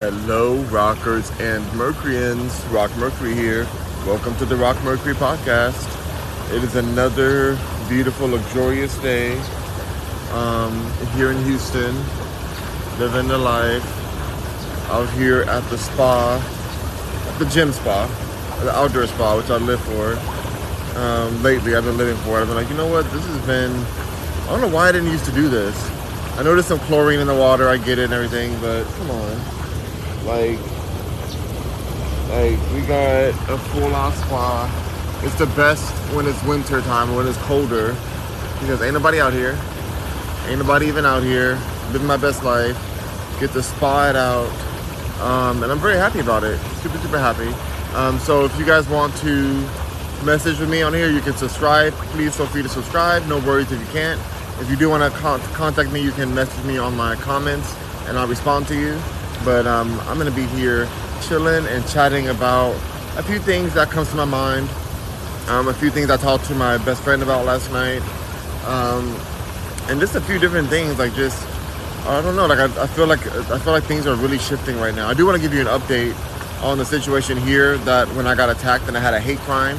Hello, rockers and Mercuryans. Rock Mercury here. Welcome to the Rock Mercury podcast. It is another beautiful, luxurious day um, here in Houston, living the life out here at the spa, the gym spa, the outdoor spa, which I live for. Um, lately, I've been living for it. I've been like, you know what? This has been. I don't know why I didn't used to do this. I there's some chlorine in the water. I get it and everything, but come on. Like, like we got a full out spa. It's the best when it's winter time, when it's colder, because ain't nobody out here. Ain't nobody even out here. Living my best life. Get the spa out. Um, and I'm very happy about it. Super, super happy. Um, so if you guys want to message with me on here, you can subscribe. Please feel free to subscribe. No worries if you can't. If you do want to con- contact me, you can message me on my comments and I'll respond to you. But um, I'm gonna be here chilling and chatting about a few things that comes to my mind. Um, a few things I talked to my best friend about last night, um, and just a few different things. Like just I don't know. Like I, I feel like I feel like things are really shifting right now. I do want to give you an update on the situation here. That when I got attacked and I had a hate crime,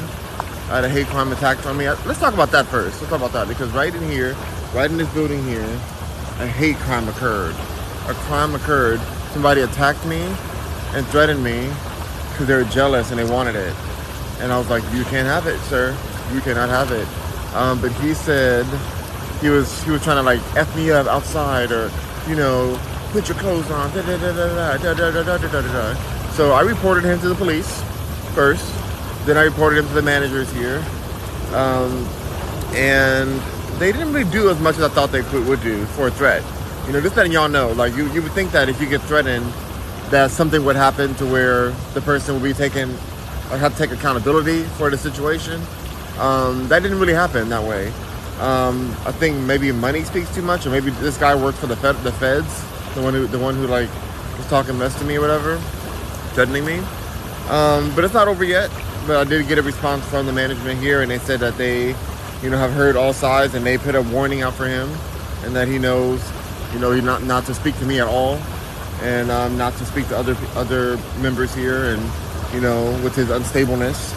I had a hate crime attacked on me. Let's talk about that first. Let's talk about that because right in here, right in this building here, a hate crime occurred. A crime occurred somebody attacked me and threatened me because they were jealous and they wanted it. And I was like, you can't have it, sir. You cannot have it. Um, but he said he was he was trying to like f me up outside or you know put your clothes on. Da, da, da, da, da, da, da, da, da. So I reported him to the police first. Then I reported him to the managers here, um, and they didn't really do as much as I thought they could, would do for a threat. You know, just letting y'all know, like you, you would think that if you get threatened, that something would happen to where the person would be taken or have to take accountability for the situation. Um, that didn't really happen that way. Um, I think maybe money speaks too much, or maybe this guy worked for the fed, the feds, the one who the one who like was talking mess to me or whatever, threatening me. Um, but it's not over yet. But I did get a response from the management here, and they said that they, you know, have heard all sides, and they put a warning out for him, and that he knows you know, not not to speak to me at all, and um, not to speak to other other members here, and you know, with his unstableness.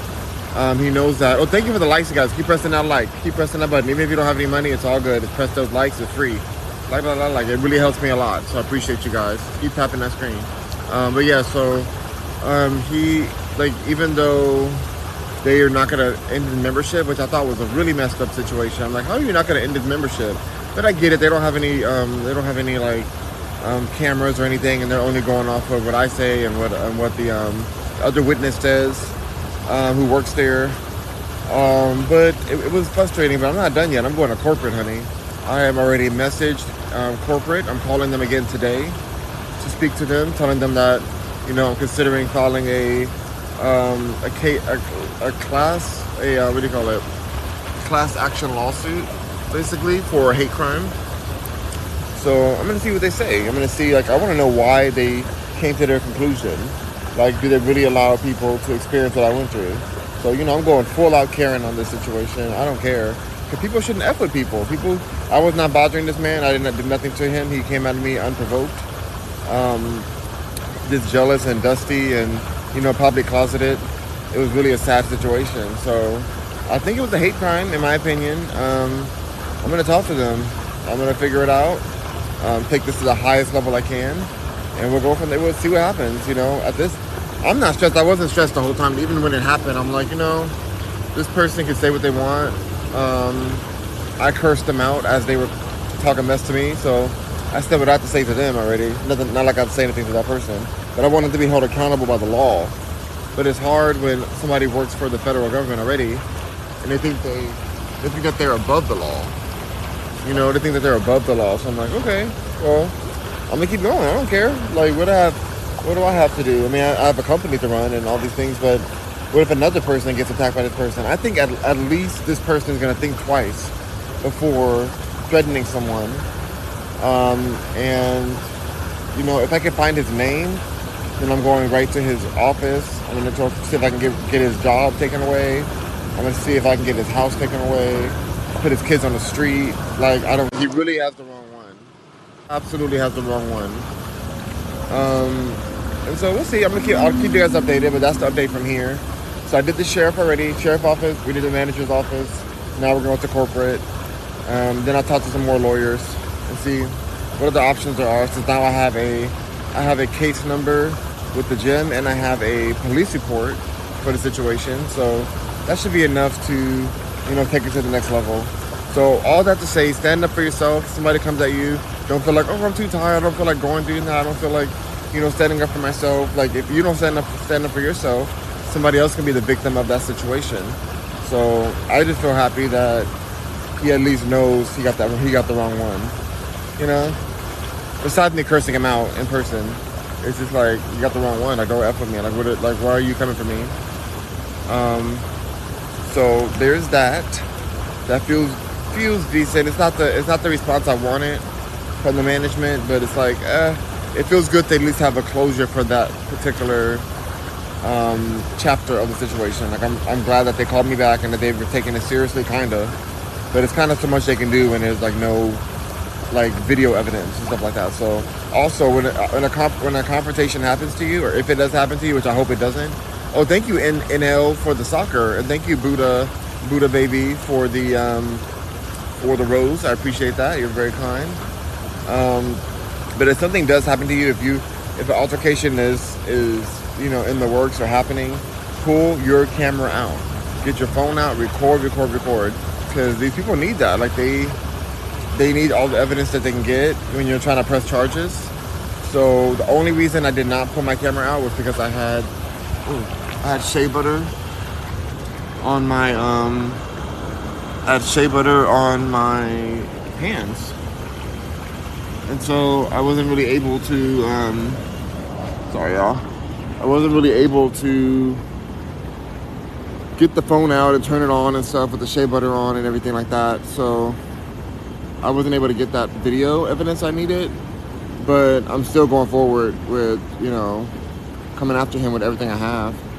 Um, he knows that. Oh, thank you for the likes, guys. Keep pressing that like. Keep pressing that button. Even if you don't have any money, it's all good. Press those likes. It's free. Like, like, like, like. It really helps me a lot. So I appreciate you guys. Keep tapping that screen. Um, but yeah, so um, he like even though they are not gonna end his membership, which I thought was a really messed up situation. I'm like, how are you not gonna end his membership? But I get it. They don't have any. Um, they don't have any like um, cameras or anything, and they're only going off of what I say and what and what the um, other witness says, uh, who works there. Um, but it, it, was frustrating. But I'm not done yet. I'm going to corporate, honey. I am already messaged um, corporate. I'm calling them again today to speak to them, telling them that you know I'm considering filing a um, a, class a uh, what do you call it class action lawsuit basically for a hate crime. So I'm gonna see what they say. I'm gonna see like I want to know why they came to their conclusion. Like, do they really allow people to experience what I went through? So you know, I'm going full out Karen on this situation. I don't care because people shouldn't f with people. People, I was not bothering this man. I didn't do nothing to him. He came at me unprovoked. Um, just jealous and dusty, and you know, probably closeted. It was really a sad situation. So I think it was a hate crime, in my opinion. Um, I'm gonna talk to them. I'm gonna figure it out. Um, take this to the highest level I can, and we'll go from there. We'll see what happens. You know, at this, I'm not stressed. I wasn't stressed the whole time. Even when it happened, I'm like, you know, this person can say what they want. Um, I cursed them out as they were talking mess to me, so I said what I have to say to them already. Nothing, not like I have to say anything to that person, but I wanted to be held accountable by the law. But it's hard when somebody works for the federal government already, and they think they, they think that they're above the law. You know, they think that they're above the law. So I'm like, okay, well, I'm gonna keep going. I don't care. Like, what do I have, what do I have to do? I mean, I, I have a company to run and all these things, but what if another person gets attacked by this person? I think at, at least this person is gonna think twice before threatening someone. Um, and you know, if I can find his name, then I'm going right to his office. I'm gonna talk, see if I can get get his job taken away. I'm gonna see if I can get his house taken away put his kids on the street. Like I don't. He really has the wrong one. Absolutely has the wrong one. Um, And so we'll see. I'm gonna keep. I'll keep you guys updated. But that's the update from here. So I did the sheriff already, sheriff office. We did the manager's office. Now we're going to corporate. Um, then I talked to some more lawyers and see what other options there are. Since now I have a, I have a case number with the gym and I have a police report for the situation. So that should be enough to, you know, take it to the next level. So all that to say, stand up for yourself. Somebody comes at you, don't feel like, oh, I'm too tired. I don't feel like going through that. I don't feel like, you know, standing up for myself. Like if you don't stand up, stand up for yourself, somebody else can be the victim of that situation. So I just feel happy that he at least knows he got that he got the wrong one. You know? Besides me cursing him out in person, it's just like you got the wrong one. Like don't f with me. Like what? Like why are you coming for me? Um. So there's that. That feels feels decent. It's not the it's not the response I wanted from the management, but it's like eh, it feels good to at least have a closure for that particular um, chapter of the situation. Like I'm I'm glad that they called me back and that they were taking it seriously, kinda. But it's kind of so much they can do when there's like no like video evidence and stuff like that. So also when a, when a comp, when a confrontation happens to you, or if it does happen to you, which I hope it doesn't. Oh, thank you N- NL for the soccer, and thank you Buddha Buddha baby for the um, for the rose. I appreciate that. You're very kind. Um, but if something does happen to you, if you if an altercation is is you know in the works or happening, pull your camera out. Get your phone out, record, record, record, because these people need that. Like they they need all the evidence that they can get when you're trying to press charges. So the only reason I did not pull my camera out was because I had ooh, I had shea butter on my um I had shea butter on my hands. And so I wasn't really able to um sorry y'all. I wasn't really able to get the phone out and turn it on and stuff with the shea butter on and everything like that. So I wasn't able to get that video evidence I needed, but I'm still going forward with, you know, coming after him with everything I have.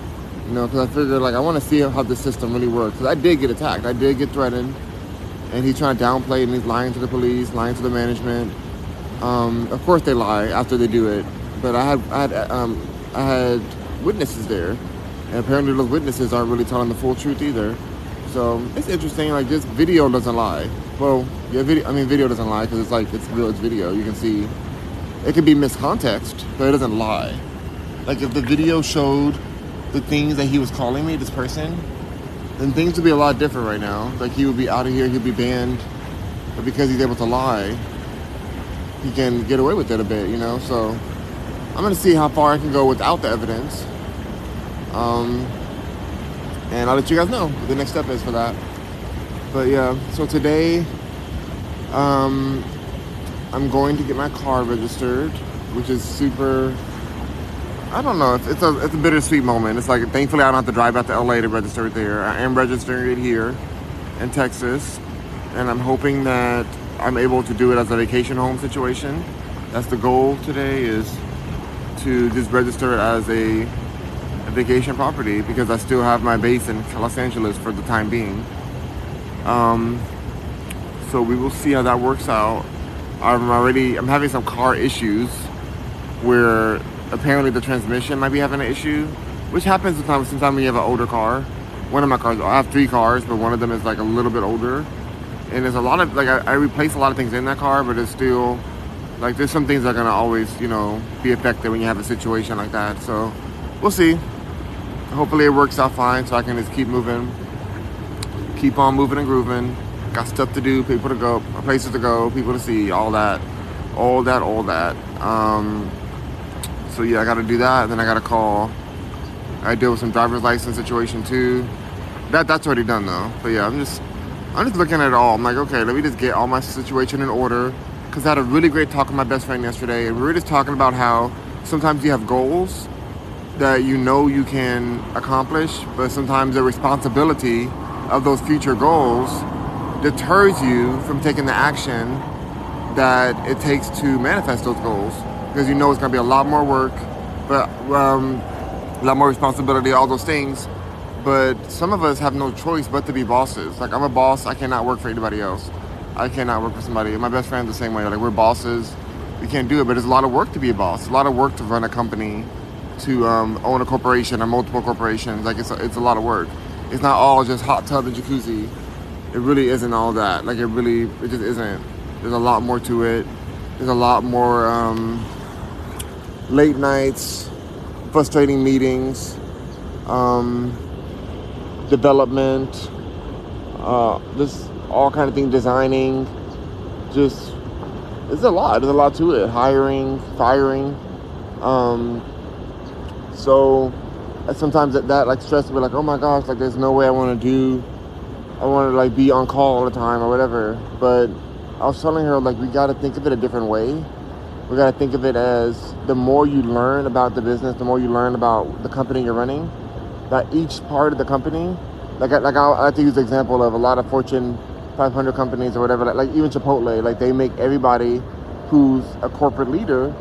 You know, because I figured, like, I want to see how the system really works. Because I did get attacked. I did get threatened. And he's trying to downplay and he's lying to the police, lying to the management. Um, of course they lie after they do it. But I had, I had, um, I had witnesses there. And apparently those witnesses aren't really telling the full truth either. So it's interesting. Like, this video doesn't lie. Well, yeah, video. I mean, video doesn't lie because it's like it's real. It's video. You can see. It could be miscontext, but it doesn't lie. Like if the video showed the things that he was calling me, this person, then things would be a lot different right now. Like he would be out of here. He'd be banned, but because he's able to lie, he can get away with it a bit. You know. So I'm gonna see how far I can go without the evidence. Um, and I'll let you guys know what the next step is for that. But yeah, so today um, I'm going to get my car registered, which is super. I don't know. It's, it's a it's a bittersweet moment. It's like thankfully I don't have to drive out to LA to register it there. I am registering it here in Texas, and I'm hoping that I'm able to do it as a vacation home situation. That's the goal today is to just register it as a, a vacation property because I still have my base in Los Angeles for the time being. Um, so we will see how that works out. I'm already I'm having some car issues where apparently the transmission might be having an issue, which happens sometimes. Sometimes when you have an older car. One of my cars, I have three cars, but one of them is like a little bit older, and there's a lot of like I, I replace a lot of things in that car, but it's still like there's some things that are gonna always you know be affected when you have a situation like that. So we'll see. Hopefully it works out fine, so I can just keep moving keep on moving and grooving. Got stuff to do, people to go, places to go, people to see, all that, all that, all that. Um, so yeah, I got to do that. Then I got to call. I deal with some driver's license situation too. That that's already done though. But yeah, I'm just I'm just looking at it all. I'm like, okay, let me just get all my situation in order. Cause I had a really great talk with my best friend yesterday, and we were just talking about how sometimes you have goals that you know you can accomplish, but sometimes the responsibility of those future goals deters you from taking the action that it takes to manifest those goals because you know it's going to be a lot more work but um, a lot more responsibility all those things but some of us have no choice but to be bosses like i'm a boss i cannot work for anybody else i cannot work for somebody my best friend's the same way like we're bosses we can't do it but it's a lot of work to be a boss it's a lot of work to run a company to um, own a corporation or multiple corporations. Like it's a, it's a lot of work. It's not all just hot tub and jacuzzi. It really isn't all that. Like it really, it just isn't. There's a lot more to it. There's a lot more um, late nights, frustrating meetings, um, development, uh, just all kind of thing, designing. Just it's a lot. There's a lot to it. Hiring, firing. Um, so sometimes that, like stresses me, like, oh my gosh, like there's no way I want to do, I want to like be on call all the time or whatever. But I was telling her like we got to think of it a different way. We got to think of it as the more you learn about the business, the more you learn about the company you're running. That each part of the company, like like I, I like to use the example of a lot of Fortune 500 companies or whatever, like, like even Chipotle, like they make everybody who's a corporate leader,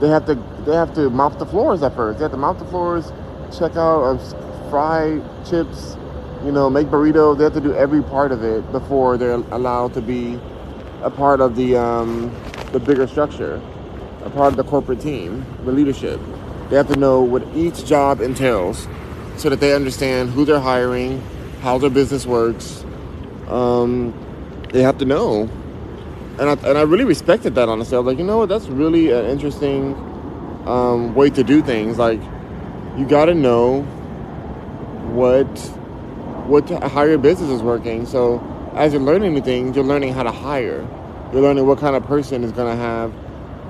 they have to they have to mop the floors at first. They have to mop the floors, check out, uh, fry chips, you know, make burritos. They have to do every part of it before they're allowed to be a part of the um, the bigger structure, a part of the corporate team, the leadership. They have to know what each job entails, so that they understand who they're hiring, how their business works. Um, they have to know, and I, and I really respected that honestly. I was like, you know what, that's really an interesting um, way to do things. Like, you got to know what what how your business is working. So as you're learning new things, you're learning how to hire. You're learning what kind of person is going to have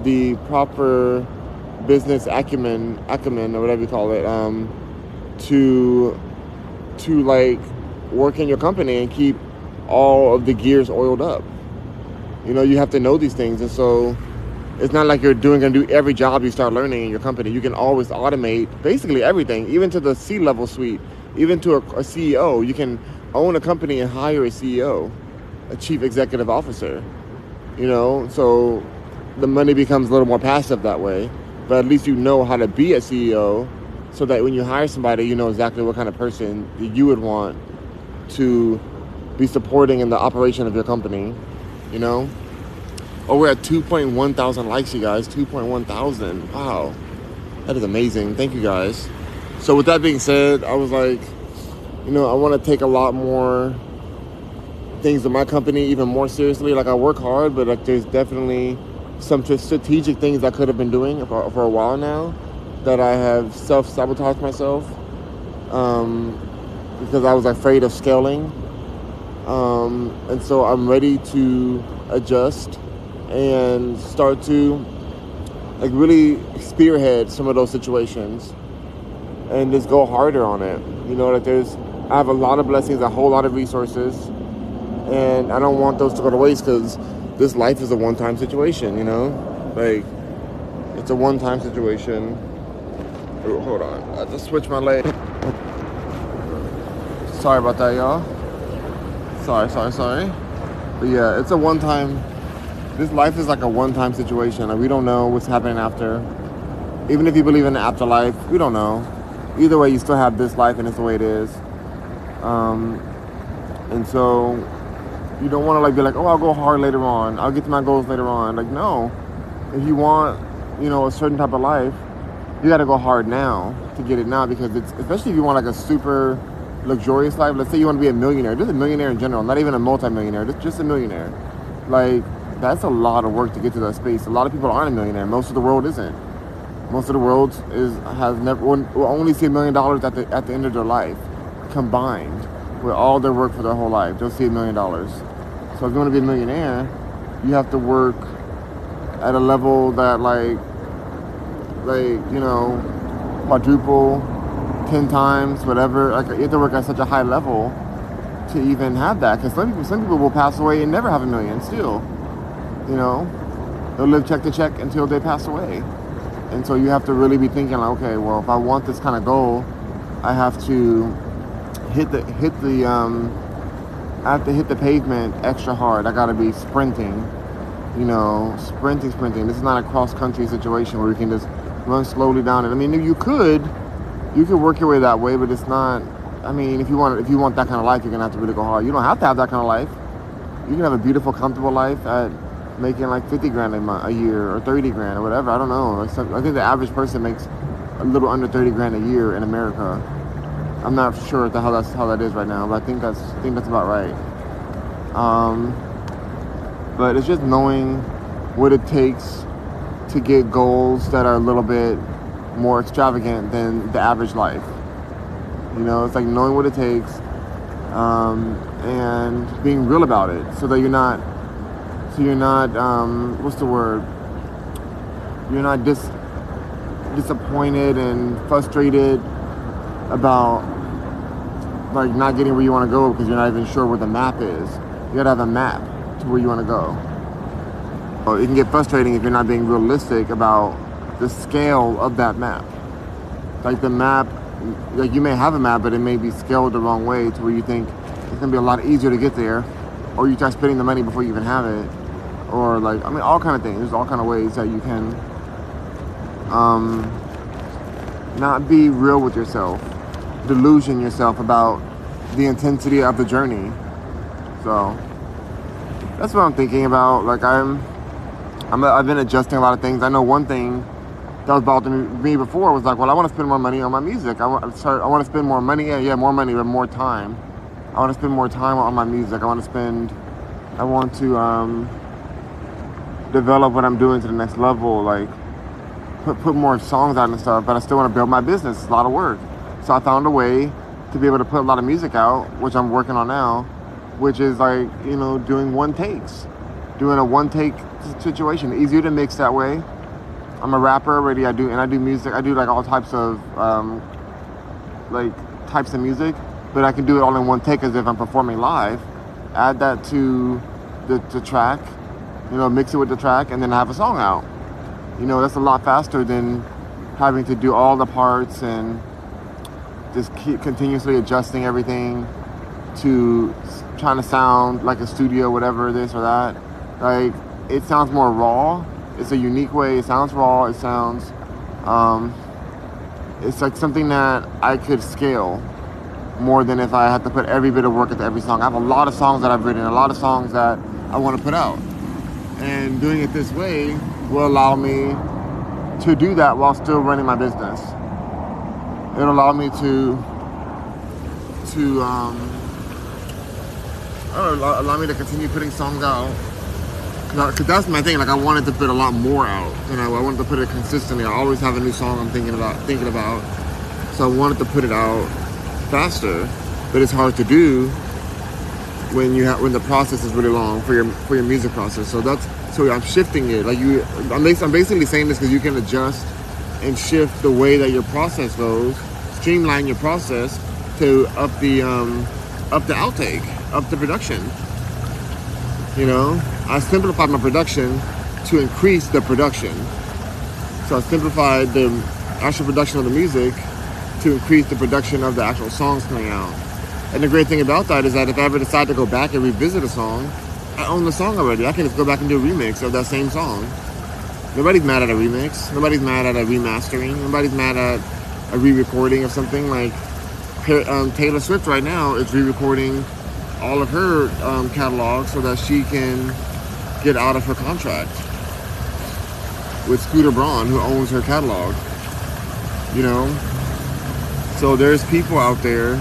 the proper business acumen, acumen or whatever you call it, um, to to like work in your company and keep all of the gears oiled up. You know, you have to know these things, and so it's not like you're doing and do every job you start learning in your company. You can always automate basically everything, even to the C level suite, even to a, a CEO. You can own a company and hire a CEO, a chief executive officer. You know, so the money becomes a little more passive that way. But at least you know how to be a CEO, so that when you hire somebody, you know exactly what kind of person you would want to be supporting in the operation of your company. You know. Oh, we're at 2.1 thousand likes, you guys. 2.1 thousand. Wow. That is amazing. Thank you guys. So, with that being said, I was like, you know, I want to take a lot more things in my company even more seriously. Like, I work hard, but like, there's definitely some strategic things I could have been doing for, for a while now that I have self sabotaged myself um, because I was afraid of scaling. Um, and so I'm ready to adjust and start to like really spearhead some of those situations and just go harder on it. You know, like there's I have a lot of blessings, a whole lot of resources, and I don't want those to go to waste because this life is a one-time situation. You know, like it's a one-time situation. Ooh, hold on, I just switched my leg. Sorry about that, y'all. Sorry, sorry, sorry. But yeah, it's a one-time this life is like a one-time situation. Like we don't know what's happening after. Even if you believe in the afterlife, we don't know. Either way, you still have this life, and it's the way it is. Um, and so you don't want to like be like, oh, I'll go hard later on. I'll get to my goals later on. Like no, if you want, you know, a certain type of life, you got to go hard now to get it now because it's especially if you want like a super luxurious life. Let's say you want to be a millionaire, just a millionaire in general, not even a multimillionaire, just just a millionaire. Like that's a lot of work to get to that space. A lot of people aren't a millionaire. Most of the world isn't. Most of the world is has never will only see a million dollars at the at the end of their life, combined with all their work for their whole life. They'll see a million dollars. So if you want to be a millionaire, you have to work at a level that like like you know quadruple, ten times, whatever. Like you have to work at such a high level to even have that. Because some people some people will pass away and never have a million still. You know, they'll live check to check until they pass away. And so you have to really be thinking, like, okay, well, if I want this kind of goal, I have to hit the hit the um, I have to hit the pavement extra hard. I got to be sprinting, you know, sprinting, sprinting. This is not a cross country situation where you can just run slowly down it. I mean, you could, you could work your way that way, but it's not. I mean, if you want if you want that kind of life, you're gonna have to really go hard. You don't have to have that kind of life. You can have a beautiful, comfortable life at making like 50 grand a, month, a year or 30 grand or whatever. I don't know. I think the average person makes a little under 30 grand a year in America. I'm not sure how that's how that is right now, but I think that's I think that's about right. Um, but it's just knowing what it takes to get goals that are a little bit more extravagant than the average life. You know, it's like knowing what it takes um, and being real about it, so that you're not, so you're not, um, what's the word? You're not dis disappointed and frustrated about like not getting where you want to go because you're not even sure where the map is. You gotta have a map to where you want to go. So it can get frustrating if you're not being realistic about the scale of that map. Like the map, like you may have a map, but it may be scaled the wrong way to where you think it's gonna be a lot easier to get there, or you start spending the money before you even have it, or like I mean all kind of things. There's all kind of ways that you can um, not be real with yourself, delusion yourself about the intensity of the journey. So that's what I'm thinking about. Like I'm, I'm I've been adjusting a lot of things. I know one thing that was bothering me before was like, well, I want to spend more money on my music. I want, I want to spend more money. Yeah, yeah, more money, but more time. I want to spend more time on my music. I want to spend. I want to um, develop what I'm doing to the next level. Like put put more songs out and stuff. But I still want to build my business. It's a lot of work. So I found a way to be able to put a lot of music out, which I'm working on now, which is like you know doing one takes, doing a one take situation. Easier to mix that way I'm a rapper already. I do and I do music. I do like all types of um, like types of music, but I can do it all in one take as if I'm performing live. Add that to the, the track, you know, mix it with the track, and then have a song out. You know, that's a lot faster than having to do all the parts and just keep continuously adjusting everything to trying to sound like a studio, whatever this or that. Like it sounds more raw it's a unique way. It sounds raw. It sounds. Um, it's like something that I could scale more than if I had to put every bit of work into every song. I have a lot of songs that I've written, a lot of songs that I want to put out. And doing it this way will allow me to do that while still running my business. It'll allow me to to um, know, allow me to continue putting songs out because that's my thing. Like I wanted to put a lot more out, you know. I wanted to put it consistently. I always have a new song I'm thinking about, thinking about. So I wanted to put it out faster, but it's hard to do when you have when the process is really long for your for your music process. So that's so I'm shifting it. Like you, I'm basically saying this because you can adjust and shift the way that your process goes, streamline your process to up the um, up the outtake, up the production. You know, I simplified my production to increase the production. So I simplified the actual production of the music to increase the production of the actual songs coming out. And the great thing about that is that if I ever decide to go back and revisit a song, I own the song already. I can just go back and do a remix of that same song. Nobody's mad at a remix. Nobody's mad at a remastering. Nobody's mad at a re-recording of something like um, Taylor Swift right now is re-recording all of her um, catalog so that she can get out of her contract with Scooter Braun, who owns her catalog. You know? So there's people out there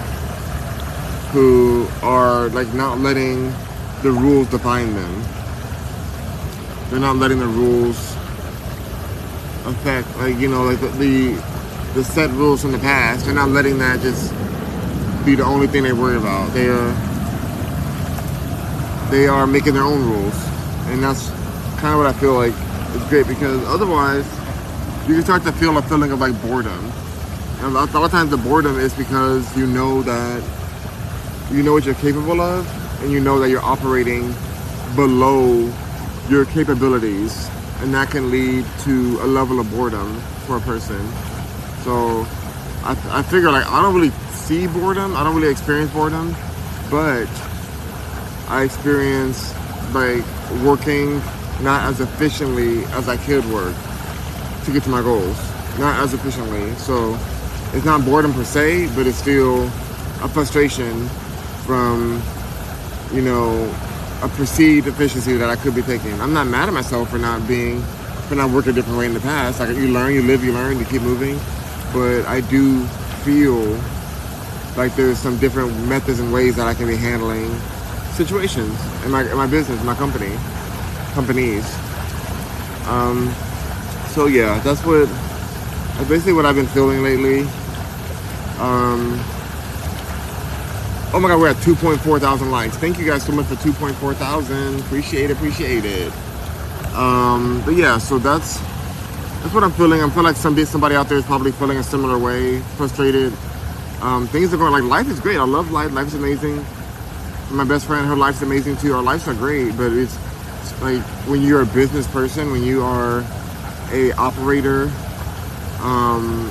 who are like not letting the rules define them. They're not letting the rules affect like you know like the, the the set rules from the past. They're not letting that just be the only thing they worry about. They are they are making their own rules and that's kind of what I feel like is great because otherwise you can start to feel a feeling of like boredom. And a lot of times the boredom is because you know that you know what you're capable of and you know that you're operating below your capabilities and that can lead to a level of boredom for a person. So I, I figure like I don't really see boredom, I don't really experience boredom, but I experience like working not as efficiently as I could work to get to my goals. Not as efficiently. So it's not boredom per se, but it's still a frustration from, you know, a perceived efficiency that I could be taking. I'm not mad at myself for not being, for not working a different way in the past. Like you learn, you live, you learn, you keep moving. But I do feel like there's some different methods and ways that I can be handling situations in my in my business, my company, companies. Um, so yeah, that's what that's basically what I've been feeling lately. Um, oh my god, we're at 2.4 thousand likes. Thank you guys so much for 2.4 thousand. Appreciate it, appreciate it. Um, but yeah, so that's that's what I'm feeling. I feel like somebody somebody out there is probably feeling a similar way, frustrated. Um, things are going like life is great. I love life. Life is amazing. My best friend, her life's amazing too. Our lives are great, but it's, it's like when you're a business person, when you are a operator, um,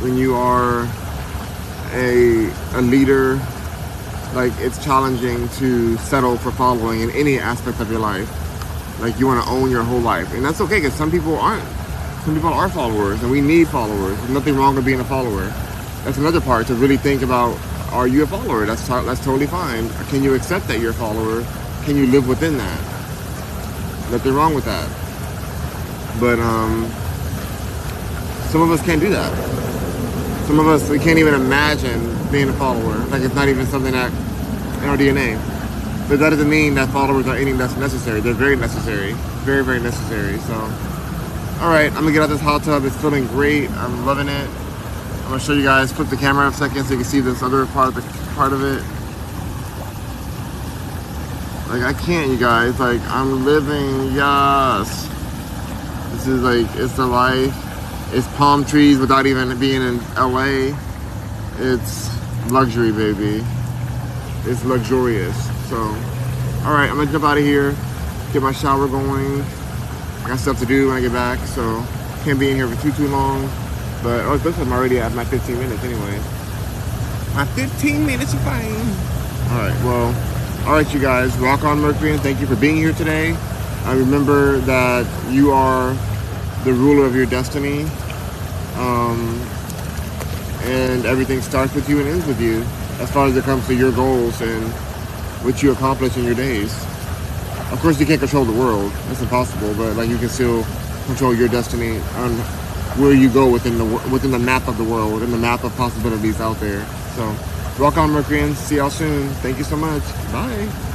when you are a a leader, like it's challenging to settle for following in any aspect of your life. Like you want to own your whole life, and that's okay because some people aren't. Some people are followers, and we need followers. There's nothing wrong with being a follower. That's another part to really think about. Are you a follower? That's that's totally fine. Can you accept that you're a follower? Can you live within that? Nothing wrong with that. But um, some of us can't do that. Some of us we can't even imagine being a follower. Like it's not even something that in our DNA. But that doesn't mean that followers are anything that's necessary. They're very necessary. Very, very necessary. So alright, I'm gonna get out this hot tub. It's feeling great. I'm loving it. I'm gonna show you guys, flip the camera up a second so you can see this other part of the part of it. Like I can't you guys, like I'm living, yes. This is like it's the life. It's palm trees without even being in LA. It's luxury, baby. It's luxurious. So, all right, I'm gonna jump out of here, get my shower going. I got stuff to do when I get back, so can't be in here for too too long. But oh, this I'm already at my 15 minutes anyway. My 15 minutes are fine. All right, well, all right, you guys, rock on Mercury, and thank you for being here today. I remember that you are the ruler of your destiny. Um, and everything starts with you and ends with you as far as it comes to your goals and what you accomplish in your days. Of course, you can't control the world; that's impossible. But like, you can still control your destiny on where you go within the within the map of the world within the map of possibilities out there. So, rock on, Mercuryans. See y'all soon. Thank you so much. Bye.